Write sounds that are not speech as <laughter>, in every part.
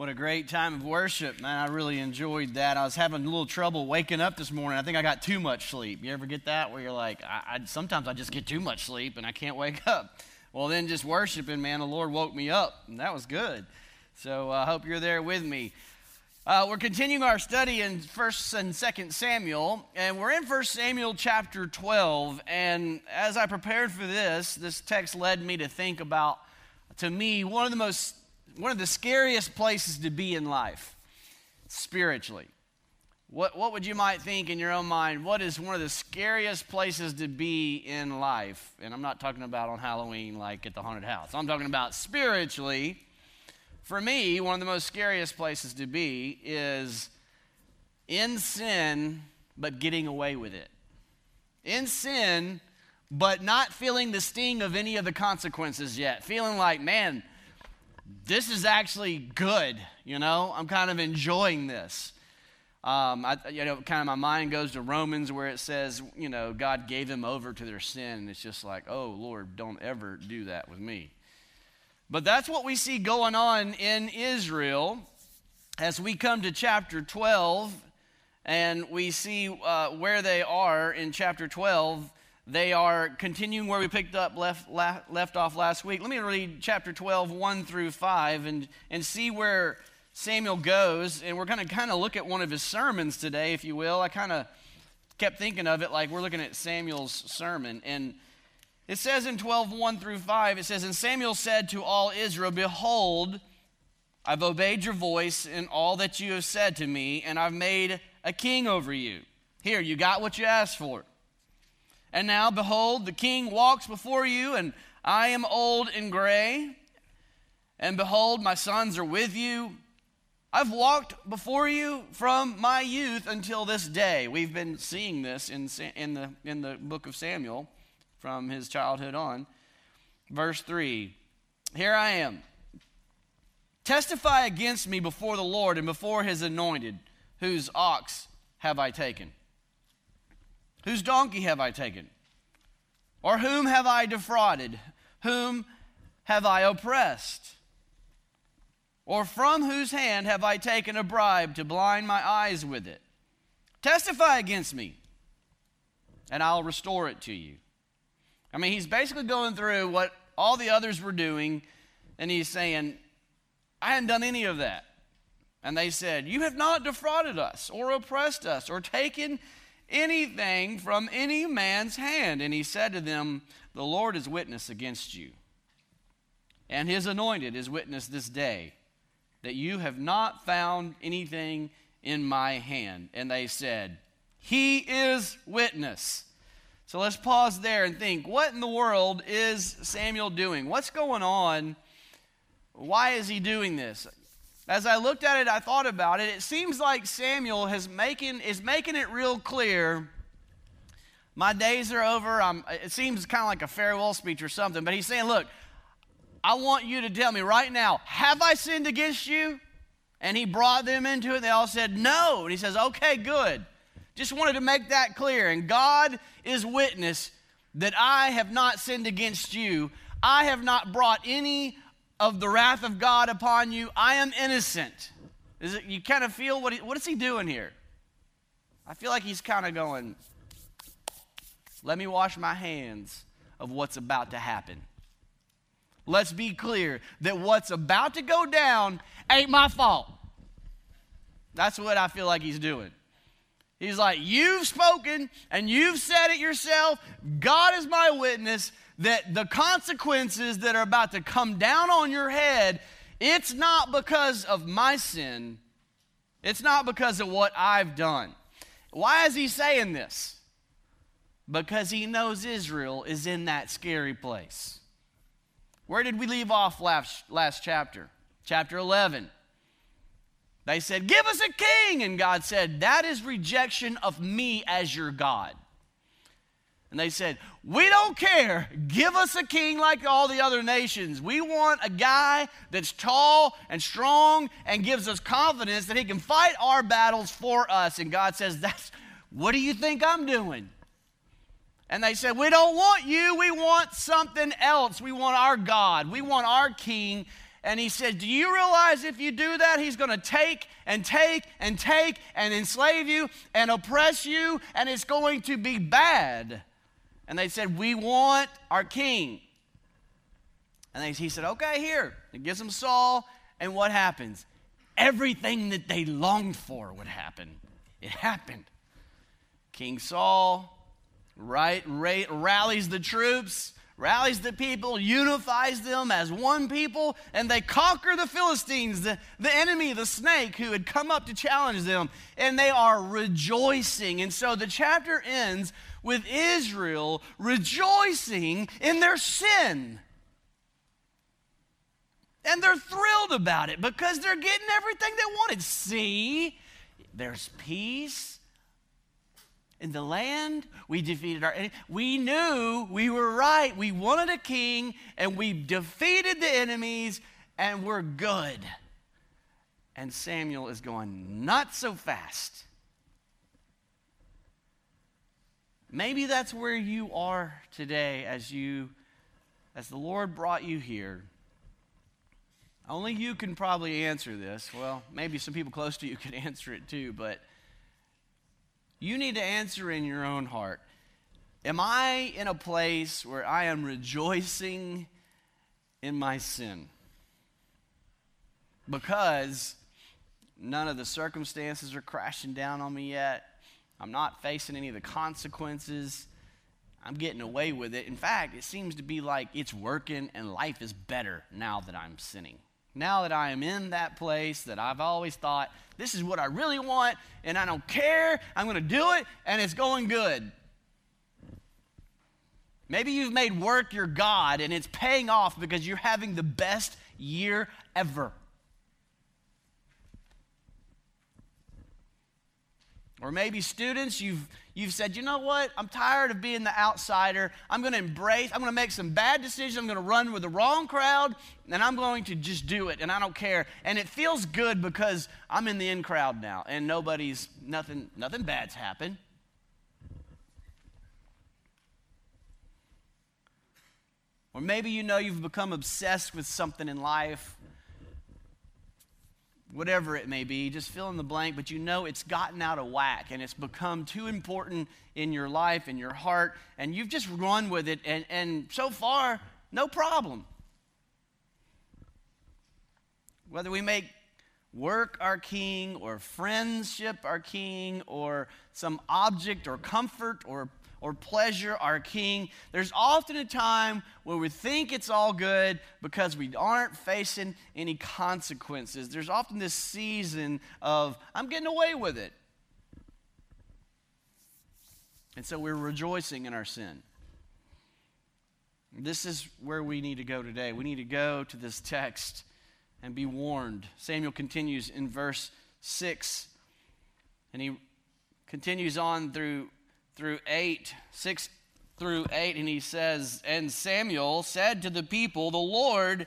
What a great time of worship, man. I really enjoyed that. I was having a little trouble waking up this morning. I think I got too much sleep. You ever get that where you're like, I, I, sometimes I just get too much sleep and I can't wake <laughs> up? Well, then just worshiping, man, the Lord woke me up, and that was good. So I uh, hope you're there with me. Uh, we're continuing our study in First and Second Samuel, and we're in First Samuel chapter 12. And as I prepared for this, this text led me to think about, to me, one of the most one of the scariest places to be in life spiritually. What, what would you might think in your own mind? What is one of the scariest places to be in life? And I'm not talking about on Halloween, like at the haunted house. I'm talking about spiritually. For me, one of the most scariest places to be is in sin, but getting away with it. In sin, but not feeling the sting of any of the consequences yet. Feeling like, man, this is actually good, you know? I'm kind of enjoying this. Um, I, you know, kind of my mind goes to Romans where it says, you know, God gave them over to their sin. And it's just like, oh, Lord, don't ever do that with me. But that's what we see going on in Israel as we come to chapter 12 and we see uh, where they are in chapter 12 they are continuing where we picked up left, left off last week. Let me read chapter 12, 1 through 5, and, and see where Samuel goes. And we're going to kind of look at one of his sermons today, if you will. I kind of kept thinking of it like we're looking at Samuel's sermon. And it says in 12, 1 through 5, it says, And Samuel said to all Israel, Behold, I've obeyed your voice in all that you have said to me, and I've made a king over you. Here, you got what you asked for. And now, behold, the king walks before you, and I am old and gray. And behold, my sons are with you. I've walked before you from my youth until this day. We've been seeing this in, in, the, in the book of Samuel from his childhood on. Verse 3 Here I am. Testify against me before the Lord and before his anointed, whose ox have I taken? Whose donkey have I taken? Or whom have I defrauded? Whom have I oppressed? Or from whose hand have I taken a bribe to blind my eyes with it? Testify against me, and I'll restore it to you. I mean, he's basically going through what all the others were doing, and he's saying, I hadn't done any of that. And they said, You have not defrauded us, or oppressed us, or taken anything from any man's hand. And he said to them, The Lord is witness against you, and his anointed is witness this day, that you have not found anything in my hand. And they said, He is witness. So let's pause there and think what in the world is Samuel doing? What's going on? Why is he doing this? As I looked at it, I thought about it. It seems like Samuel has making, is making it real clear. My days are over. I'm, it seems kind of like a farewell speech or something, but he's saying, Look, I want you to tell me right now, have I sinned against you? And he brought them into it. They all said, No. And he says, Okay, good. Just wanted to make that clear. And God is witness that I have not sinned against you. I have not brought any of the wrath of God upon you. I am innocent. Is it, you kind of feel what, he, what is he doing here? I feel like he's kind of going, let me wash my hands of what's about to happen. Let's be clear that what's about to go down ain't my fault. That's what I feel like he's doing. He's like, You've spoken and you've said it yourself. God is my witness that the consequences that are about to come down on your head, it's not because of my sin, it's not because of what I've done. Why is he saying this? Because he knows Israel is in that scary place. Where did we leave off last, last chapter? Chapter 11. They said, Give us a king. And God said, That is rejection of me as your God. And they said, We don't care. Give us a king like all the other nations. We want a guy that's tall and strong and gives us confidence that he can fight our battles for us. And God says, That's what do you think I'm doing? And they said, We don't want you. We want something else. We want our God. We want our king. And he said, Do you realize if you do that, he's going to take and take and take and enslave you and oppress you, and it's going to be bad? And they said, We want our king. And they, he said, Okay, here. He gives them Saul, and what happens? Everything that they longed for would happen. It happened. King Saul right, rallies the troops rallies the people, unifies them as one people, and they conquer the Philistines, the, the enemy, the snake, who had come up to challenge them, and they are rejoicing. And so the chapter ends with Israel rejoicing in their sin. And they're thrilled about it because they're getting everything they wanted. See, there's peace in the land. We defeated our enemy. We knew we were right. We wanted a king, and we defeated the enemies, and we're good. And Samuel is going, not so fast. Maybe that's where you are today as you as the Lord brought you here. Only you can probably answer this. Well, maybe some people close to you <laughs> could answer it too, but you need to answer in your own heart Am I in a place where I am rejoicing in my sin? Because none of the circumstances are crashing down on me yet. I'm not facing any of the consequences. I'm getting away with it. In fact, it seems to be like it's working and life is better now that I'm sinning. Now that I am in that place that I've always thought, this is what I really want, and I don't care, I'm going to do it, and it's going good. Maybe you've made work your God and it's paying off because you're having the best year ever. Or maybe students, you've, you've said, you know what? I'm tired of being the outsider. I'm going to embrace, I'm going to make some bad decisions. I'm going to run with the wrong crowd, and I'm going to just do it, and I don't care. And it feels good because I'm in the in crowd now, and nobody's, nothing, nothing bad's happened. Or maybe you know you've become obsessed with something in life whatever it may be, just fill in the blank, but you know it's gotten out of whack and it's become too important in your life, in your heart, and you've just run with it, and, and so far, no problem. Whether we make work our king, or friendship our king, or some object or comfort or or pleasure our king. There's often a time where we think it's all good because we aren't facing any consequences. There's often this season of, I'm getting away with it. And so we're rejoicing in our sin. This is where we need to go today. We need to go to this text and be warned. Samuel continues in verse 6, and he continues on through through 8, 6 through 8, and he says, And Samuel said to the people, The Lord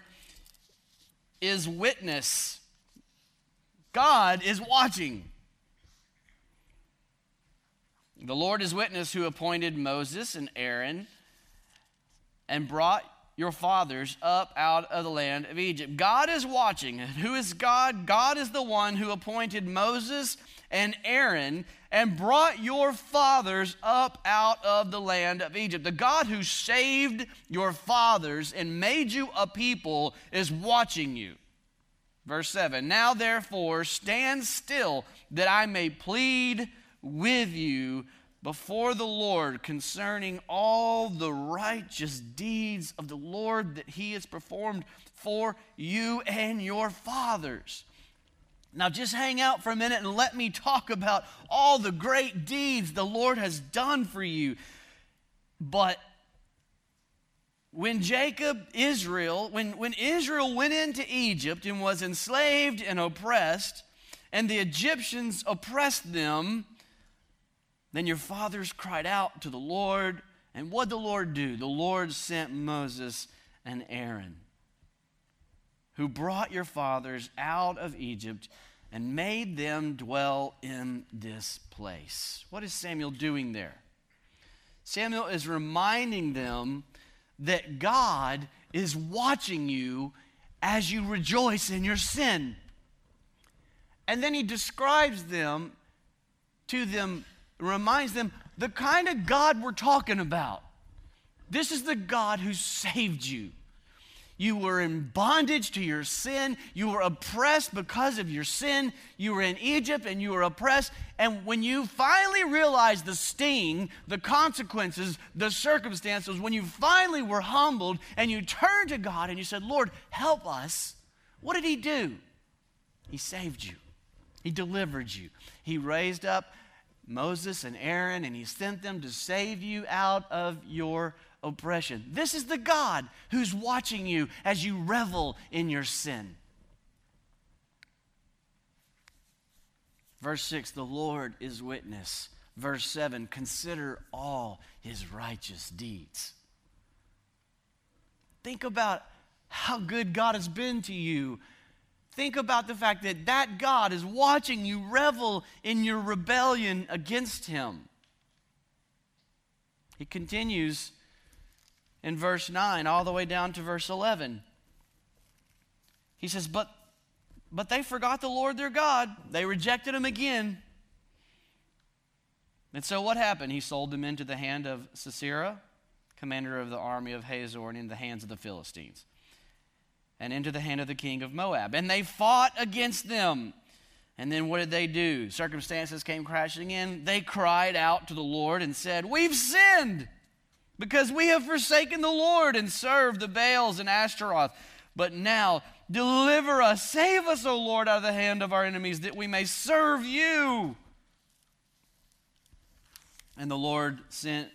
is witness. God is watching. The Lord is witness who appointed Moses and Aaron and brought your fathers up out of the land of Egypt. God is watching. Who is God? God is the one who appointed Moses and Aaron and brought your fathers up out of the land of Egypt. The God who saved your fathers and made you a people is watching you. Verse 7 Now therefore stand still that I may plead with you before the Lord concerning all the righteous deeds of the Lord that he has performed for you and your fathers. Now, just hang out for a minute and let me talk about all the great deeds the Lord has done for you. But when Jacob, Israel, when, when Israel went into Egypt and was enslaved and oppressed, and the Egyptians oppressed them, then your fathers cried out to the Lord. And what did the Lord do? The Lord sent Moses and Aaron, who brought your fathers out of Egypt and made them dwell in this place. What is Samuel doing there? Samuel is reminding them that God is watching you as you rejoice in your sin. And then he describes them to them, reminds them the kind of God we're talking about. This is the God who saved you. You were in bondage to your sin. You were oppressed because of your sin. You were in Egypt and you were oppressed. And when you finally realized the sting, the consequences, the circumstances, when you finally were humbled and you turned to God and you said, Lord, help us, what did He do? He saved you, He delivered you. He raised up Moses and Aaron and He sent them to save you out of your oppression. This is the God who's watching you as you revel in your sin. Verse 6 The Lord is witness. Verse 7 Consider all his righteous deeds. Think about how good God has been to you. Think about the fact that that God is watching you revel in your rebellion against him. He continues in verse 9 all the way down to verse 11. He says, But, but they forgot the Lord their God, they rejected him again. And so what happened? He sold them into the hand of Sisera, commander of the army of Hazor, and in the hands of the Philistines, and into the hand of the king of Moab. And they fought against them. And then what did they do? Circumstances came crashing in. They cried out to the Lord and said, We've sinned because we have forsaken the Lord and served the Baals and Ashtaroth. But now, deliver us, save us, O Lord, out of the hand of our enemies, that we may serve you. And the Lord sent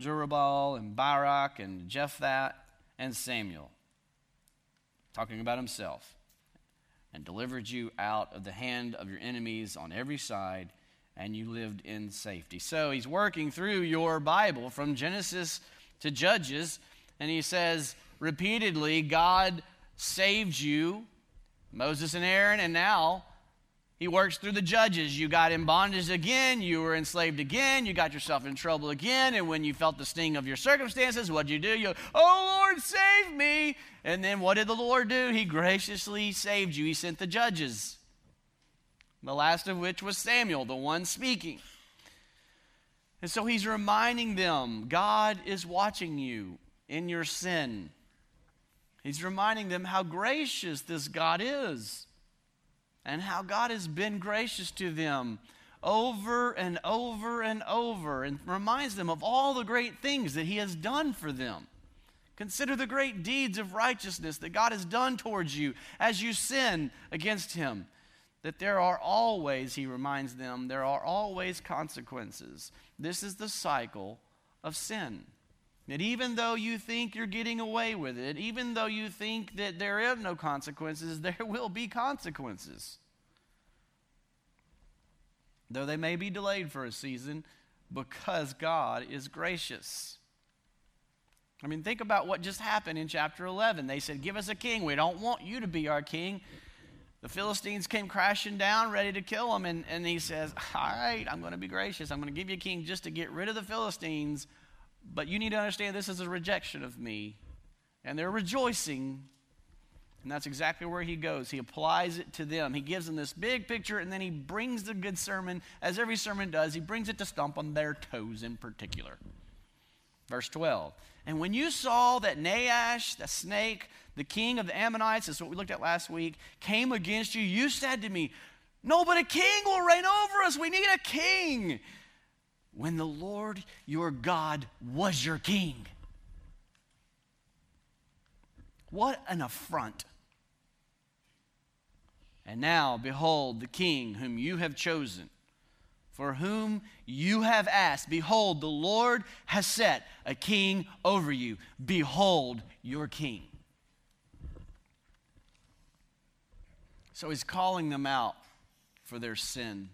Jerubbaal and Barak and Jephthah and Samuel, talking about himself, and delivered you out of the hand of your enemies on every side and you lived in safety. So he's working through your Bible from Genesis to Judges, and he says repeatedly, God saved you, Moses and Aaron, and now he works through the judges. You got in bondage again, you were enslaved again, you got yourself in trouble again, and when you felt the sting of your circumstances, what'd you do? You, oh Lord, save me. And then what did the Lord do? He graciously saved you. He sent the judges the last of which was Samuel, the one speaking. And so he's reminding them God is watching you in your sin. He's reminding them how gracious this God is and how God has been gracious to them over and over and over and reminds them of all the great things that he has done for them. Consider the great deeds of righteousness that God has done towards you as you sin against him that there are always, he reminds them, there are always consequences. This is the cycle of sin. That even though you think you're getting away with it, even though you think that there are no consequences, <laughs> there will be consequences. Though they may be delayed for a season, because God is gracious. I mean, think about what just happened in chapter 11. They said, Give us a king. We don't want you to be our king. The Philistines came crashing down, ready to kill him. And, and he says, All right, I'm going to be gracious. I'm going to give you a king just to get rid of the Philistines. But you need to understand this is a rejection of me. And they're rejoicing. And that's exactly where he goes. He applies it to them. He gives them this big picture, and then he brings the good sermon, as every sermon does, he brings it to stomp on their toes in particular. Verse 12. And when you saw that Nahash, the snake, the king of the Ammonites, that's what we looked at last week, came against you, you said to me, No, but a king will reign over us. We need a king. When the Lord your God was your king. What an affront. And now, behold, the king whom you have chosen for whom you have asked. Behold, the Lord has set a king over you. Behold your king. So he's calling them out for their sin,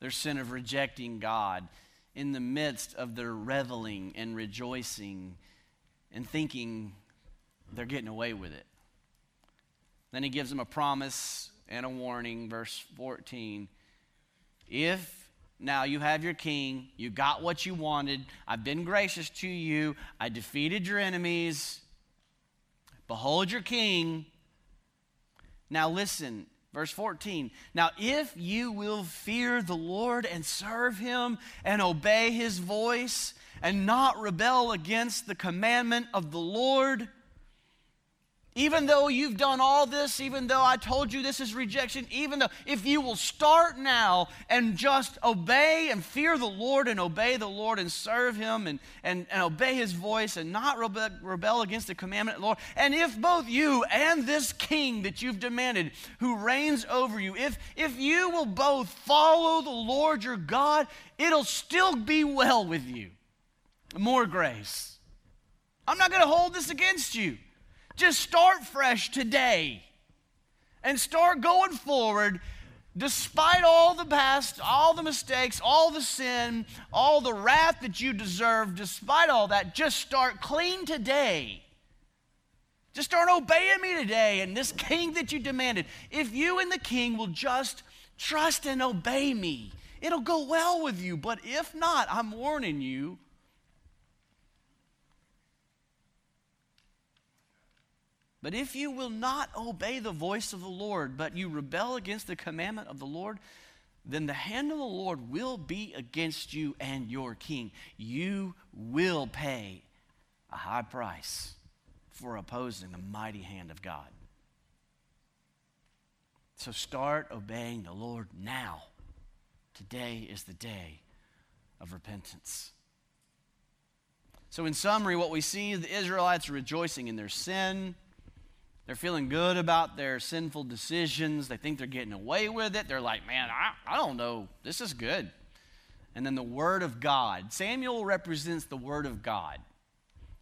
their sin of rejecting God in the midst of their reveling and rejoicing and thinking they're getting away with it. Then he gives them a promise and a warning, verse 14. If now you have your king, you got what you wanted, I've been gracious to you, I defeated your enemies, Behold your king. Now listen, verse 14. Now, if you will fear the Lord and serve him and obey his voice and not rebel against the commandment of the Lord, even though you've done all this, even though I told you this is rejection, even though if you will start now and just obey and fear the Lord and obey the Lord and serve Him and, and, and obey His voice and not rebel, rebel against the commandment of the Lord, and if both you and this king that you've demanded who reigns over you, if, if you will both follow the Lord your God, it'll still be well with you. More grace. I'm not going to hold this against you. Just start fresh today and start going forward despite all the past, all the mistakes, all the sin, all the wrath that you deserve, despite all that, just start clean today. Just start obeying me today and this <laughs> king that you demanded. If you and the king will just trust and obey me, it'll go well with you. But if not, I'm warning you, But if you will not obey the voice of the Lord, but you rebel against the commandment of the Lord, then the hand of the Lord will be against you and your king. You will pay a high price for opposing the mighty hand of God. So start obeying the Lord now. Today is the day of repentance. So, in summary, what we see is the Israelites rejoicing in their sin they're feeling good about their sinful decisions. They think they're getting away with it. They're like, man, I, I don't know. This is good. And then the Word of God. Samuel represents the Word of God.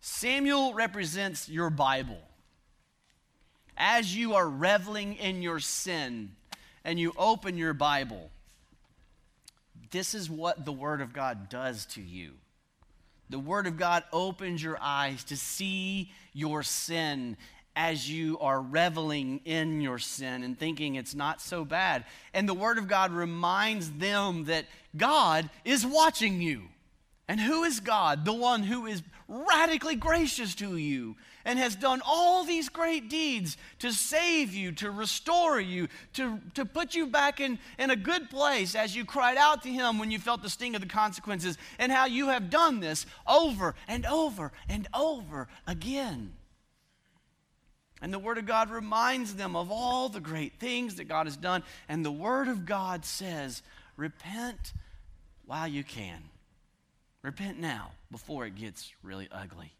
Samuel represents your Bible. As you are reveling in your sin and you open your Bible, this is what the Word of God does to you. The Word of God opens your eyes to see your sin as you are reveling in your sin and thinking it's not so bad. And the Word of God reminds them that God is watching you. And who is God? The one who is radically gracious to you and has done all these great deeds to save you, to restore you, to, to put you back in, in a good place as you cried out to Him when you felt the sting of the consequences, and how you have done this over and over and over again. And the Word of God reminds them of all the great things that God has done. And the Word of God says, repent while you can. Repent now before it gets really ugly.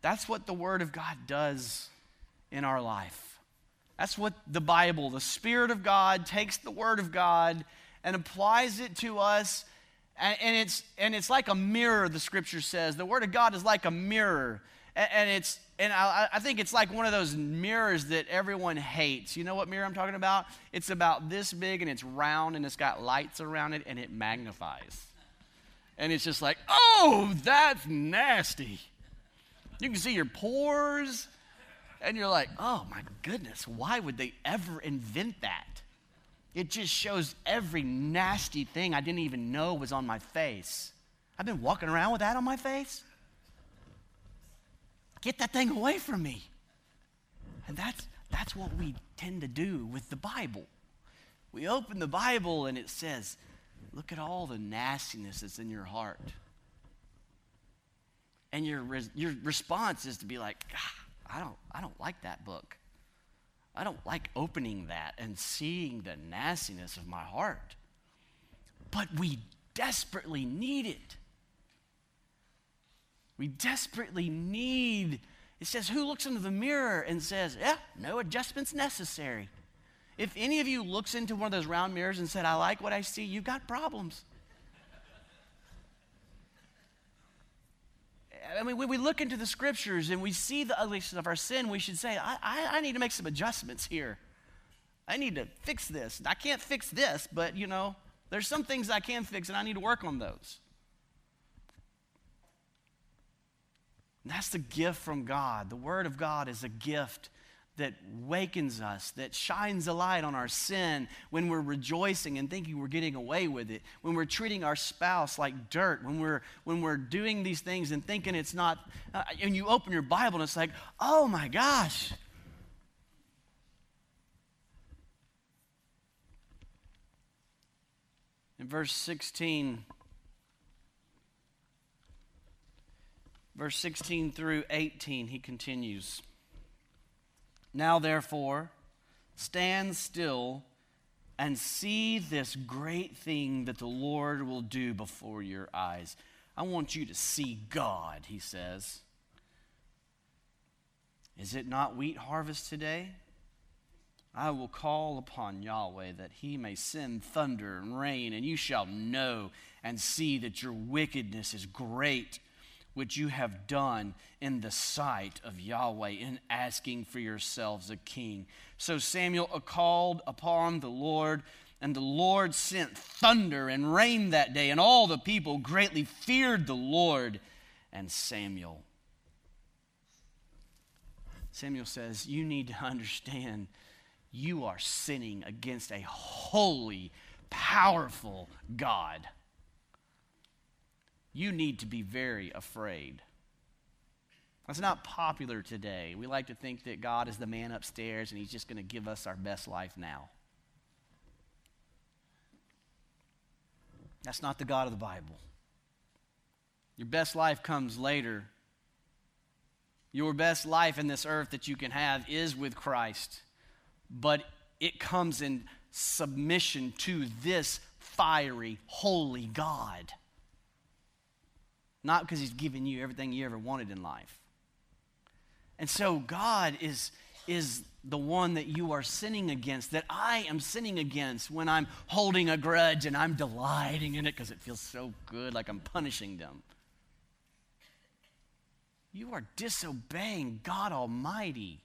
That's what the Word of God does in our life. That's what the Bible, the Spirit of God, takes the Word of God and applies it to us. And, and, it's, and it's like a mirror, the Scripture says. The Word of God is like a mirror and, it's and I, I, think it's like one of those mirrors that everyone hates. You know what mirror I'm talking about? It's about this big and it's round and it's got lights around it and it magnifies. And it's just like, oh, that's nasty. You can see your pores, and you're like, oh my goodness, why would they ever invent that? It just shows every nasty thing I didn't even know was on my face. I've been walking around with that on my face. Get that thing away from me. And that's, that's what we tend to do with the Bible. We open the Bible and it says, look at all the nastiness that's in your heart. And your, your response is to be like, ah, I don't, I don't like that book. I don't like opening that and seeing the nastiness of my heart. But we desperately need it. We desperately need. It says, Who looks into the mirror and says, Yeah, no adjustments necessary? If any of you looks into one of those round mirrors and said, I like what I see, you've got problems. I mean, when we look into the scriptures and we see the ugliness of our sin, we should say, I, I, I need to make some adjustments here. I need to fix this. I can't fix this, but you know, there's some things I can fix and I need to work on those. And that's the gift from God. The Word of God is a gift that wakens us, that shines a light on our sin when we're rejoicing and thinking we're getting away with it, when we're treating our spouse like dirt, when we're, when we're doing these things and thinking it's not, uh, and you open your Bible and it's like, oh my gosh. In verse 16, verse 16 through 18, he continues. Now, therefore, stand still and see this great thing that the Lord will do before your eyes. I want you to see God, he says. Is it not wheat harvest today? I will call upon Yahweh that he may send thunder and rain, and you shall know and see that your wickedness is great which you have done in the sight of Yahweh in asking for yourselves a king. So Samuel called upon the Lord, and the Lord sent thunder and rain that day, and all the people greatly feared the Lord and Samuel. Samuel says, You need to understand you are sinning against a holy, powerful God you need to be very afraid. That's not popular today. We like to think that God is the man upstairs and he's just going to give us our best life now. That's not the God of the Bible. Your best life comes later. Your best life in this earth that you can have is with Christ, but it comes in submission to this fiery, holy God. Not because He's given you everything you ever wanted in life. And so God is, is the one that you are sinning against, that I am sinning against when I'm holding a grudge and I'm delighting in it because it feels so good, like I'm punishing them. You are disobeying God Almighty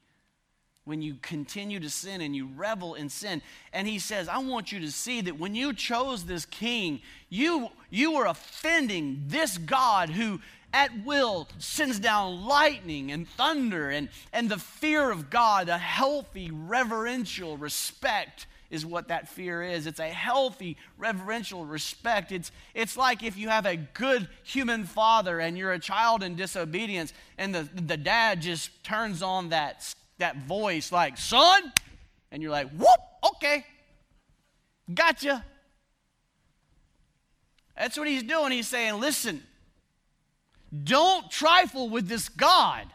when you continue to sin and you revel in sin. And he says, I want you to see that when you chose this king, you, you were offending this God who at will sends down lightning and thunder and, and the fear of God, a healthy, reverential respect is what that fear is. It's a healthy, reverential respect. It's, it's like if you have a good human father and you're a child in disobedience, and the, the dad just turns on that that voice like, son, and you're like, whoop, okay, gotcha. That's what he's doing. He's saying, listen, don't trifle with this God.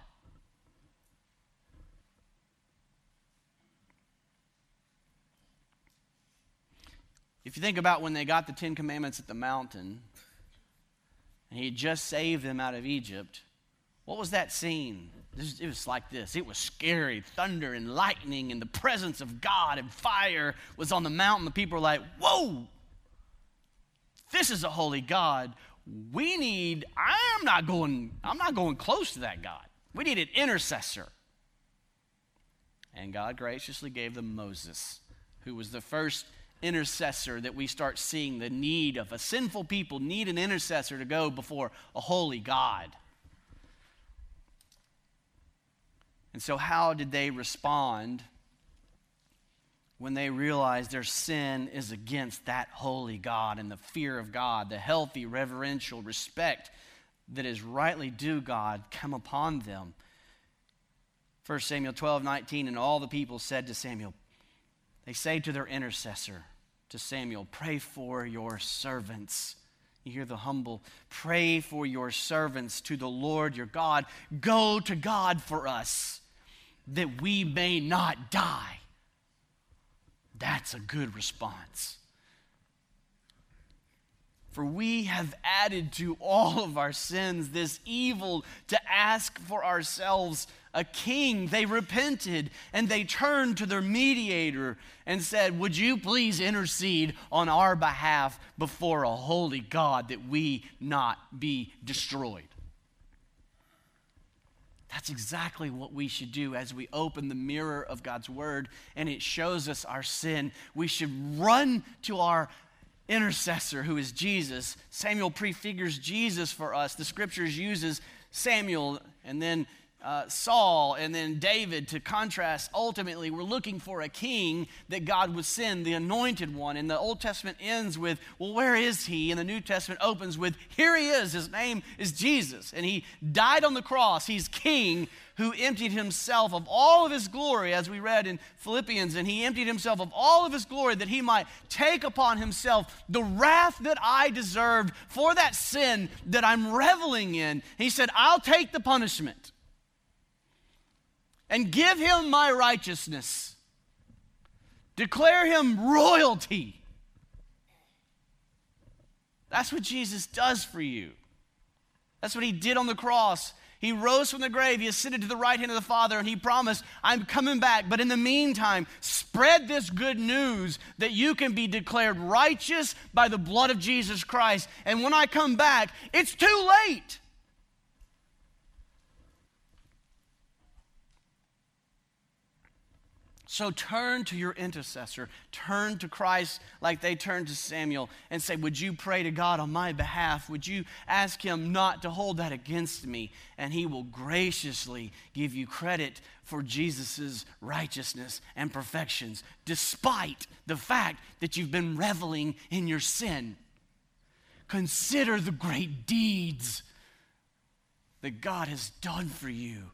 If you think about when they got the Ten Commandments at the mountain, and he had just saved them out of Egypt, what was that scene? It was like this it was scary thunder and lightning, and the presence of God and fire was on the mountain. The people were like, Whoa, this is a holy God. We need, I'm not going, I'm not going close to that God. We need an intercessor. And God graciously gave them Moses, who was the first intercessor that we start seeing the need of a sinful people need an intercessor to go before a holy God. And so, how did they respond when they realized their sin is against that holy God and the fear of God, the healthy, reverential respect that is rightly due God come upon them? 1 Samuel 12, 19, and all the people said to Samuel, they say to their intercessor, to Samuel, pray for your servants. You hear the humble, pray for your servants to the Lord your God. Go to God for us that we may not die. That's a good response. For we have added to all of our sins this evil to ask for ourselves a king. They repented and they turned to their mediator and said, Would you please intercede on our behalf before a holy God that we not be destroyed? That's exactly what we should do as we open the mirror of God's word and it shows us our sin. We should run to our intercessor who is Jesus. Samuel prefigures Jesus for us. The scriptures uses Samuel and then uh, Saul and then David to contrast. Ultimately, we're looking for a king that God would send, the anointed one. And the Old Testament ends with, well, where is he? And the New Testament opens with, here he is. His name is Jesus. And he died on the cross. He's king who emptied himself of all of his glory, as we read in Philippians, and he emptied himself of all of his glory that he might take upon himself the wrath that I deserved for that sin that I'm reveling in. He said, I'll take the punishment and give him my righteousness. Declare him royalty. That's what Jesus does for you. That's what he did on the cross. He rose from the grave, he ascended to the right hand of the Father, and he promised, I'm coming back. But in the meantime, spread this good news that you can be declared righteous by the blood of Jesus Christ. And when I come back, it's too late. So turn to your intercessor. Turn to Christ like they turned to Samuel and say, Would you pray to God on my behalf? Would you ask Him not to hold that against me? And He will graciously give you credit for Jesus' righteousness and perfections, despite the fact that you've been reveling in your sin. Consider the great deeds that God has done for you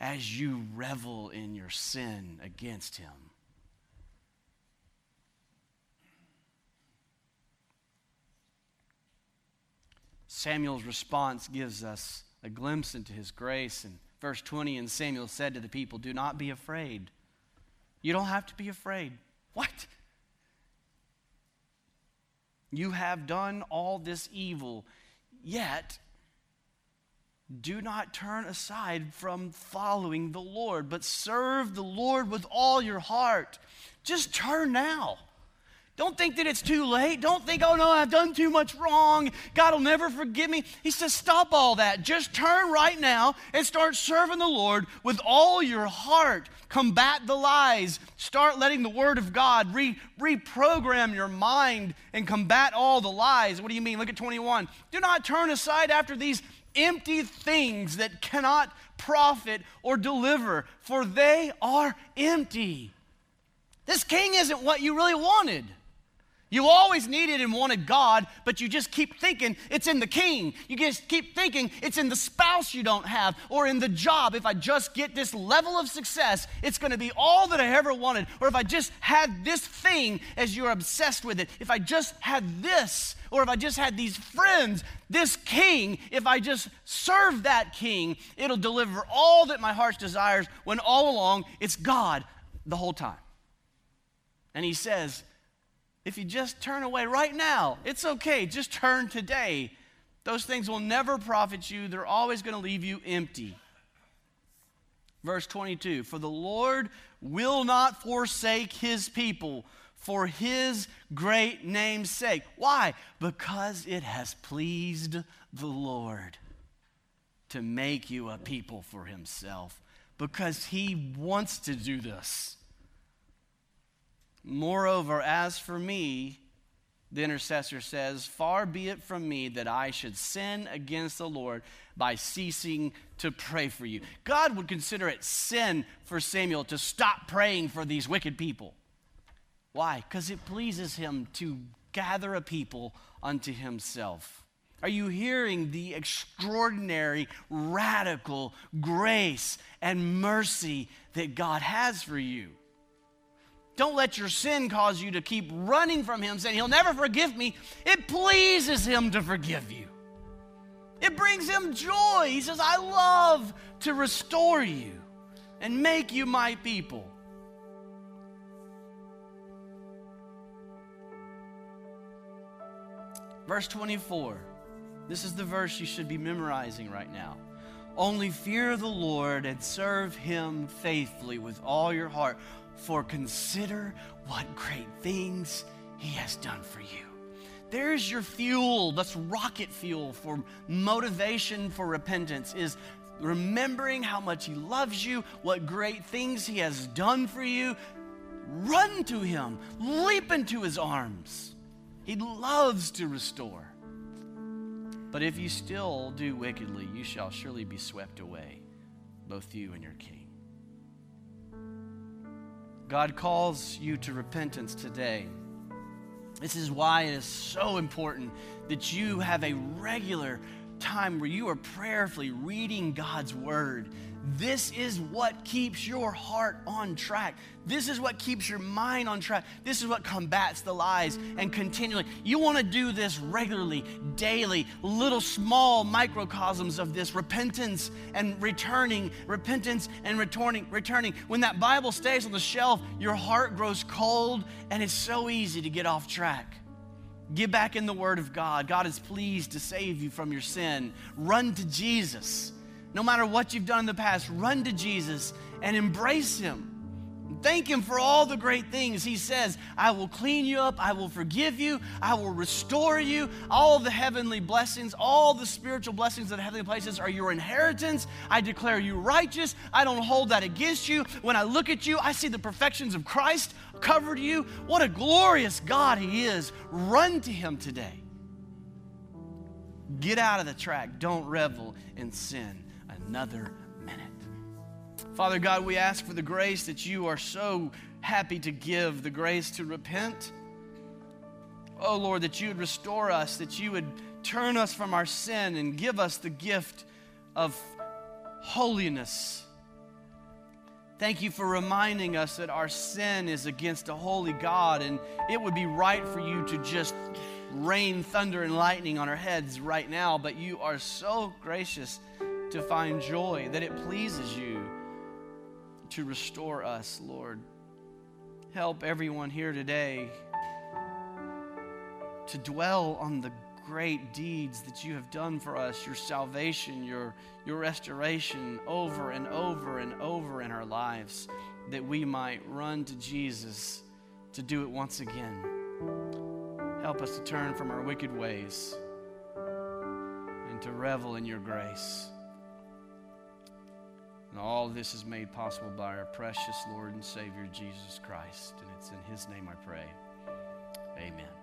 as you revel in your sin against him. Samuel's response gives us a glimpse into his grace. In verse 20, and Samuel said to the people, Do not be afraid. You don't have to be afraid. What? You have done all this evil, yet do not turn aside from following the Lord, but serve the Lord with all your heart. Just turn now. Don't think that it's too late. Don't think, oh no, I've done too much wrong. God will never forgive me. He says, stop all that. Just turn right now and start serving the Lord with all your heart. Combat the lies. Start letting the Word of God re- reprogram your mind and combat all the lies. What do you mean? Look at 21. Do not turn aside after these empty things that cannot profit or deliver, for they are empty. This king isn't what you really wanted. You always needed and wanted God, but you just keep thinking it's in the king. You just keep thinking it's in the spouse you don't have or in the job. If I just get this level of success, it's going to be all that I ever wanted. Or if I just had this thing as you're obsessed with it, if I just had this, or if I just had these friends, this king, if I just serve that king, it'll deliver all that my heart desires when all along it's God the whole time. And he says, if you just turn away right now, it's okay. Just turn today. Those things will never profit you, they're always going to leave you empty. Verse 22 For the Lord will not forsake his people for his great name's sake. Why? Because it has pleased the Lord to make you a people for himself. Because he wants to do this. Moreover, as for me, the intercessor says, Far be it from me that I should sin against the Lord by ceasing to pray for you. God would consider it sin for Samuel to stop praying for these wicked people. Why? Because it pleases him to gather a people unto himself. Are you hearing the extraordinary, radical grace and mercy that God has for you? Don't let your sin cause you to keep running from Him, saying, He'll never forgive me. It pleases Him to forgive you. It brings Him joy. He says, I love to restore you and make you my people. Verse 24. This is the verse you should be memorizing right now. Only fear the Lord and serve him faithfully with all your heart. For consider what great things he has done for you. There's your fuel. That's rocket fuel for motivation for repentance is remembering how much he loves you, what great things he has done for you. Run to him, leap into his arms. He loves to restore. But if you still do wickedly, you shall surely be swept away. both you and your King. God calls you to repentance today. This is why it is so important that you have a regular time where you are prayerfully reading God's Word this is what keeps your heart on track. This is what keeps your mind on track. This is what combats the lies and continually. You want to do this regularly, daily, little small microcosms of this repentance and returning, repentance and returning, returning. When that Bible stays on the shelf, your heart grows cold and it's so easy to get off track. Get back in the Word of God. God is pleased to save you from your sin. Run to Jesus. No matter what you've done in the past, run to Jesus and embrace Him. Thank Him for all the great things. He says, I will clean you up, I will forgive you, I will restore you. All the heavenly blessings, all the spiritual blessings of the heavenly places are your inheritance. I declare you righteous. I don't hold that against you. When I look at you, I see the perfections of Christ covered you. What a glorious God He is. Run to Him today. Get out of the track. Don't revel in sin another minute. Father God, we ask for the grace that you are so happy to give, the grace to repent. Oh Lord, that you would restore us, that you would turn us from our sin and give us the gift of holiness. Thank you for reminding us that our sin is against a holy God, and it would be right for you to just rain thunder and lightning on our heads right now, but you are so gracious to find joy, that it pleases you to restore us, Lord. Help everyone here today to dwell on the great deeds that you have done for us, your salvation, your, your restoration over and over and over in our lives, that we might run to Jesus to do it once again. Help us to turn from our wicked ways and to revel in your grace. And all this is made possible by our precious Lord and Savior, Jesus Christ. And it's in His name I pray. Amen.